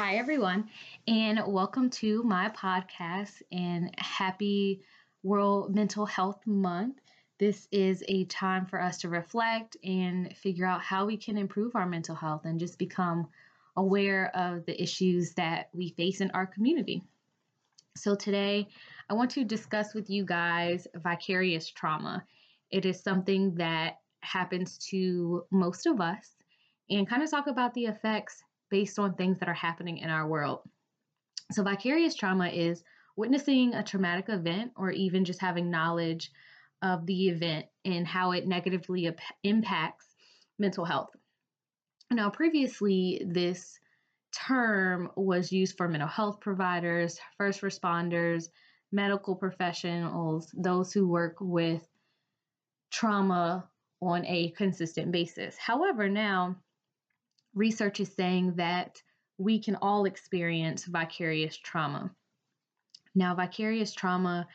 Hi, everyone, and welcome to my podcast and happy World Mental Health Month. This is a time for us to reflect and figure out how we can improve our mental health and just become aware of the issues that we face in our community. So, today I want to discuss with you guys vicarious trauma. It is something that happens to most of us and kind of talk about the effects based on things that are happening in our world. So, vicarious trauma is witnessing a traumatic event or even just having knowledge of the event and how it negatively impacts mental health. Now, previously, this term was used for mental health providers, first responders, medical professionals, those who work with trauma on a consistent basis. However, now research is saying that we can all experience vicarious trauma. Now, vicarious trauma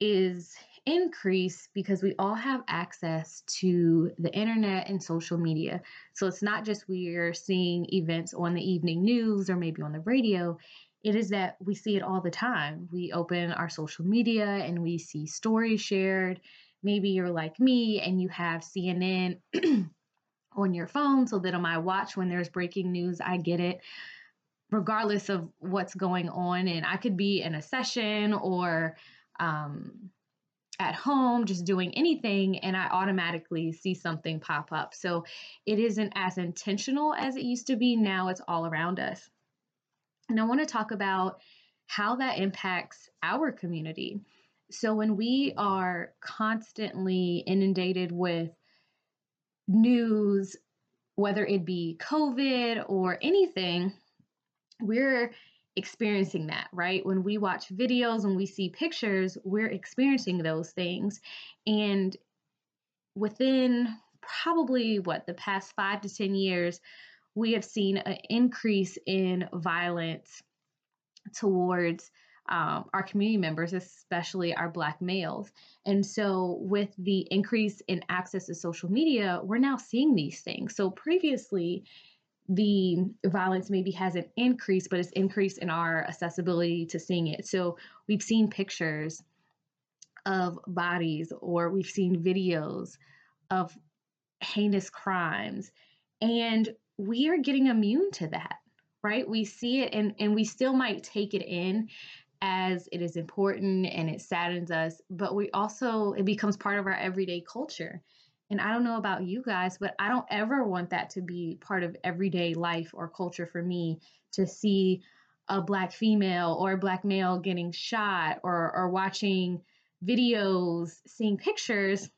is increased because we all have access to the internet and social media. So it's not just we're seeing events on the evening news or maybe on the radio. It is that we see it all the time. We open our social media and we see stories shared. Maybe you're like me and you have CNN on your phone so that on my watch when there's breaking news, I get it regardless of what's going on. And I could be in a session or um, at home just doing anything, and I automatically see something pop up. So it isn't as intentional as it used to be. Now it's all around us. And I want to talk about how that impacts our community. So when we are constantly inundated with news, whether it be COVID or anything, we're experiencing that, right? When we watch videos, when we see pictures, we're experiencing those things. And within probably what the past five to 10 years, we have seen an increase in violence towards um, our community members, especially our Black males. And so, with the increase in access to social media, we're now seeing these things. So, previously, the violence maybe hasn't increased, but it's increased in our accessibility to seeing it. So, we've seen pictures of bodies, or we've seen videos of heinous crimes, and we are getting immune to that right we see it and and we still might take it in as it is important and it saddens us, but we also, it becomes part of our everyday culture. And I don't know about you guys, but I don't ever want that to be part of everyday life or culture for me to see a black female or a black male getting shot or, or watching videos, seeing pictures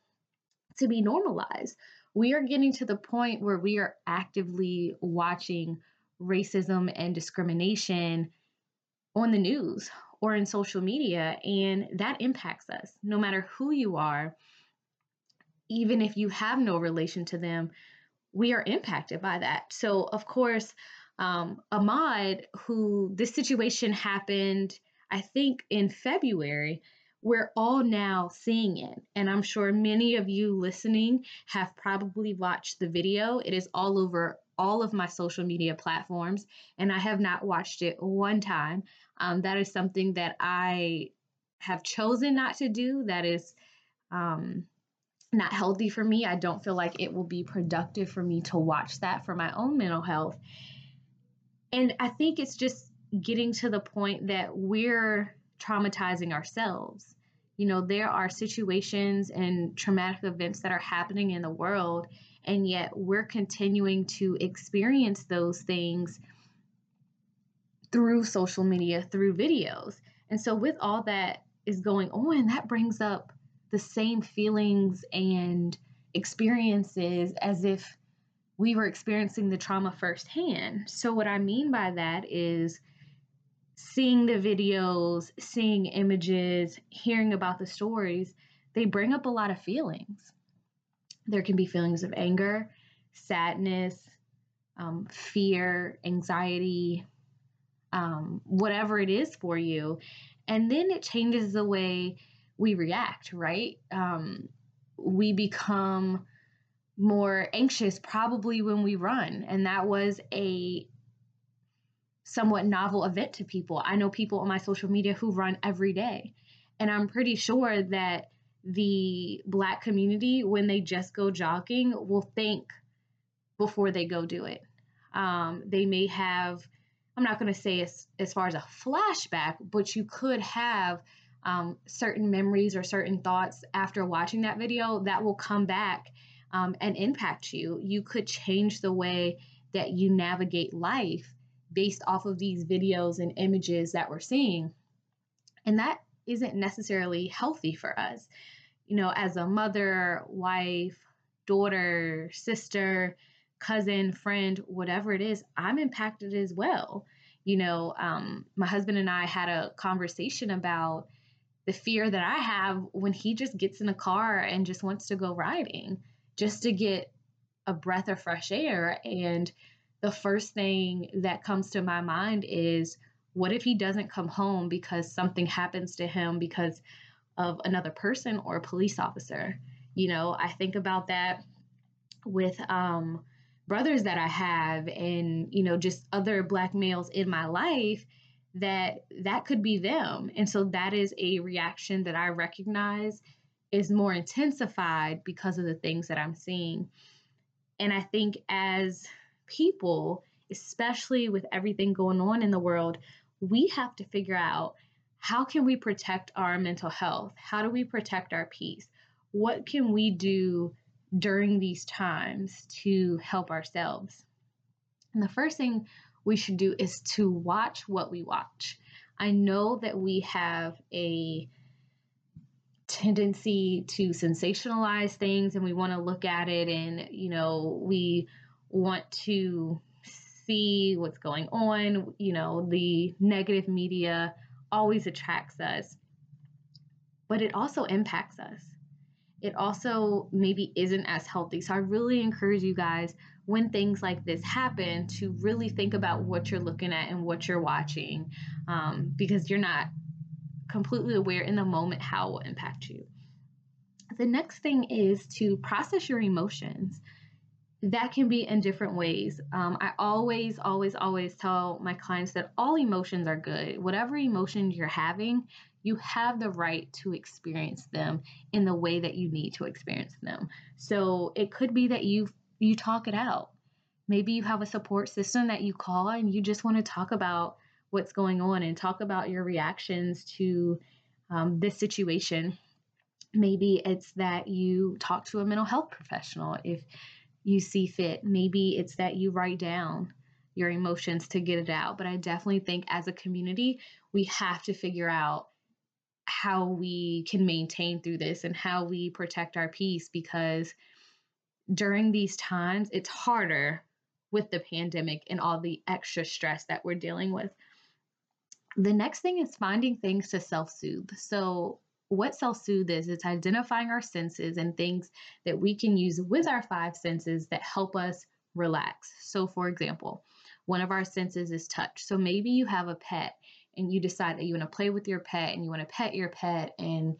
to be normalized. We are getting to the point where we are actively watching racism and discrimination on the news or in social media, and that impacts us no matter who you are. Even if you have no relation to them, we are impacted by that. So, of course, um, Ahmaud, who this situation happened, I think in February, we're all now seeing it. And I'm sure many of you listening have probably watched the video. It is all over all of my social media platforms, and I have not watched it one time. Um, that is something that I have chosen not to do. That is um, not healthy for me. I don't feel like it will be productive for me to watch that for my own mental health. And I think it's just getting to the point that we're traumatizing ourselves. You know, there are situations and traumatic events that are happening in the world, and yet we're continuing to experience those things through social media, through videos. And so, with all that is going on, that brings up the same feelings and experiences as if we were experiencing the trauma firsthand. So, what I mean by that is seeing the videos, seeing images, hearing about the stories, they bring up a lot of feelings. There can be feelings of anger, sadness, um, fear, anxiety, um, whatever it is for you. And then it changes the way we react, right? Um, we become more anxious probably when we run. And that was a somewhat novel event to people. I know people on my social media who run every day. And I'm pretty sure that the black community, when they just go jogging, will think before they go do it. Um, they may have, I'm not going to say as, as far as a flashback, but you could have um, certain memories or certain thoughts after watching that video that will come back um, and impact you. You could change the way that you navigate life based off of these videos and images that we're seeing. And that isn't necessarily healthy for us. You know, as a mother, wife, daughter, sister, cousin, friend, whatever it is, I'm impacted as well. You know, um, my husband and I had a conversation about the fear that I have when he just gets in a car and just wants to go riding just to get a breath of fresh air. And the first thing that comes to my mind is what if he doesn't come home because something happens to him because of another person or a police officer? You know, I think about that with um, brothers that I have and, you know, just other black males in my life that that could be them. And so that is a reaction that I recognize is more intensified because of the things that I'm seeing. And I think as people, especially with everything going on in the world, we have to figure out how can we protect our mental health? How do we protect our peace? What can we do during these times to help ourselves? And the first thing we should do is to watch what we watch. I know that we have a tendency to sensationalize things and we want to look at it and, you know, we want to see what's going on. You know, the negative media always attracts us, but it also impacts us. It also maybe isn't as healthy. So I really encourage you guys when things like this happen to really think about what you're looking at and what you're watching um, because you're not completely aware in the moment how it will impact you. The next thing is to process your emotions. That can be in different ways. Um, I always, always, always tell my clients that all emotions are good. Whatever emotions you're having, you have the right to experience them in the way that you need to experience them. So it could be that you you talk it out. Maybe you have a support system that you call and you just want to talk about what's going on and talk about your reactions to um, this situation. Maybe it's that you talk to a mental health professional if you see fit. Maybe it's that you write down your emotions to get it out. But I definitely think as a community, we have to figure out how we can maintain through this and how we protect our peace because during these times, it's harder with the pandemic and all the extra stress that we're dealing with. The next thing is finding things to self soothe. So, what self soothe is, it's identifying our senses and things that we can use with our five senses that help us relax. So, for example, one of our senses is touch. So, maybe you have a pet and you decide that you want to play with your pet and you want to pet your pet and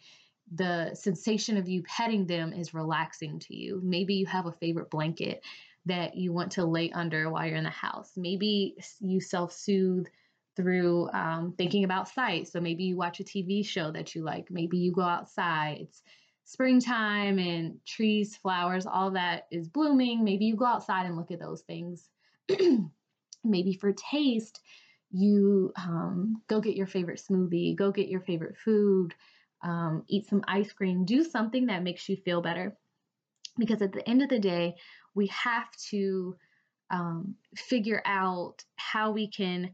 the sensation of you petting them is relaxing to you. Maybe you have a favorite blanket that you want to lay under while you're in the house. Maybe you self soothe through um, thinking about sight. So maybe you watch a TV show that you like. Maybe you go outside. It's springtime and trees, flowers, all that is blooming. Maybe you go outside and look at those things. maybe for taste, you um, go get your favorite smoothie, go get your favorite food um, eat some ice cream, do something that makes you feel better. Because at the end of the day, we have to um, figure out how we can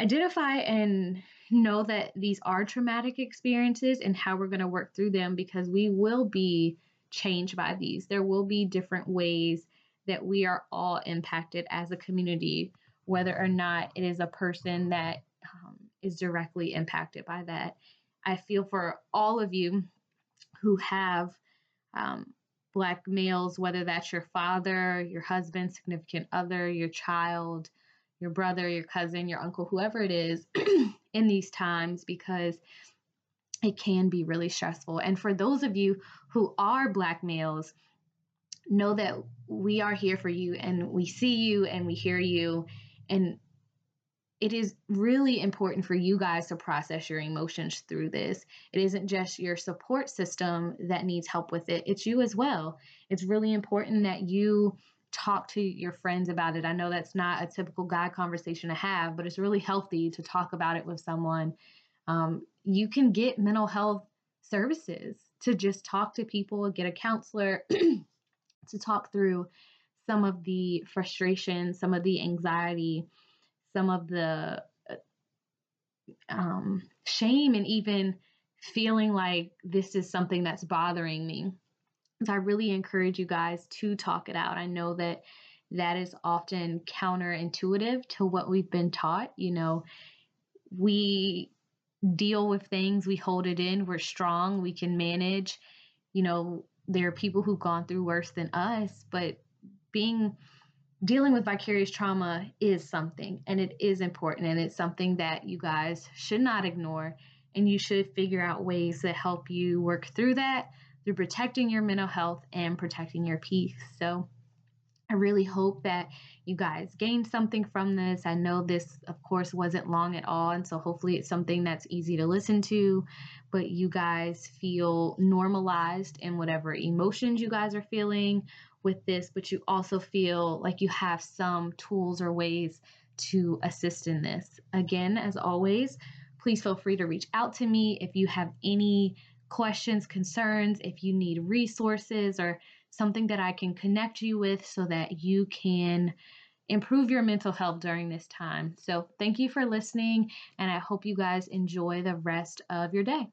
identify and know that these are traumatic experiences and how we're going to work through them because we will be changed by these. There will be different ways that we are all impacted as a community, whether or not it is a person that um, is directly impacted by that. I feel for all of you who have um, Black males, whether that's your father, your husband, significant other, your child, your brother, your cousin, your uncle, whoever it is, in these times because it can be really stressful. And for those of you who are Black males, know that we are here for you and we see you and we hear you. And it is really important for you guys to process your emotions through this. It isn't just your support system that needs help with it, it's you as well. It's really important that you talk to your friends about it. I know that's not a typical guy conversation to have, but it's really healthy to talk about it with someone. Um, you can get mental health services to just talk to people, get a counselor to talk through some of the frustration, some of the anxiety, some of the uh, um, shame, and even feeling like this is something that's bothering me. So I really encourage you guys to talk it out. I know that that is often counterintuitive to what we've been taught. You know, we deal with things, we hold it in, we're strong, we can manage. You know, there are people who've gone through worse than us, but being dealing with vicarious trauma is something and it is important and it's something that you guys should not ignore and you should figure out ways that help you work through that through protecting your mental health and protecting your peace. So I really hope that you guys gained something from this. I know this, of course, wasn't long at all. And so hopefully it's something that's easy to listen to, but you guys feel normalized in whatever emotions you guys are feeling with this, but you also feel like you have some tools or ways to assist in this. Again, as always, please feel free to reach out to me if you have any questions, concerns, if you need resources or something that I can connect you with so that you can improve your mental health during this time. So, thank you for listening, and I hope you guys enjoy the rest of your day.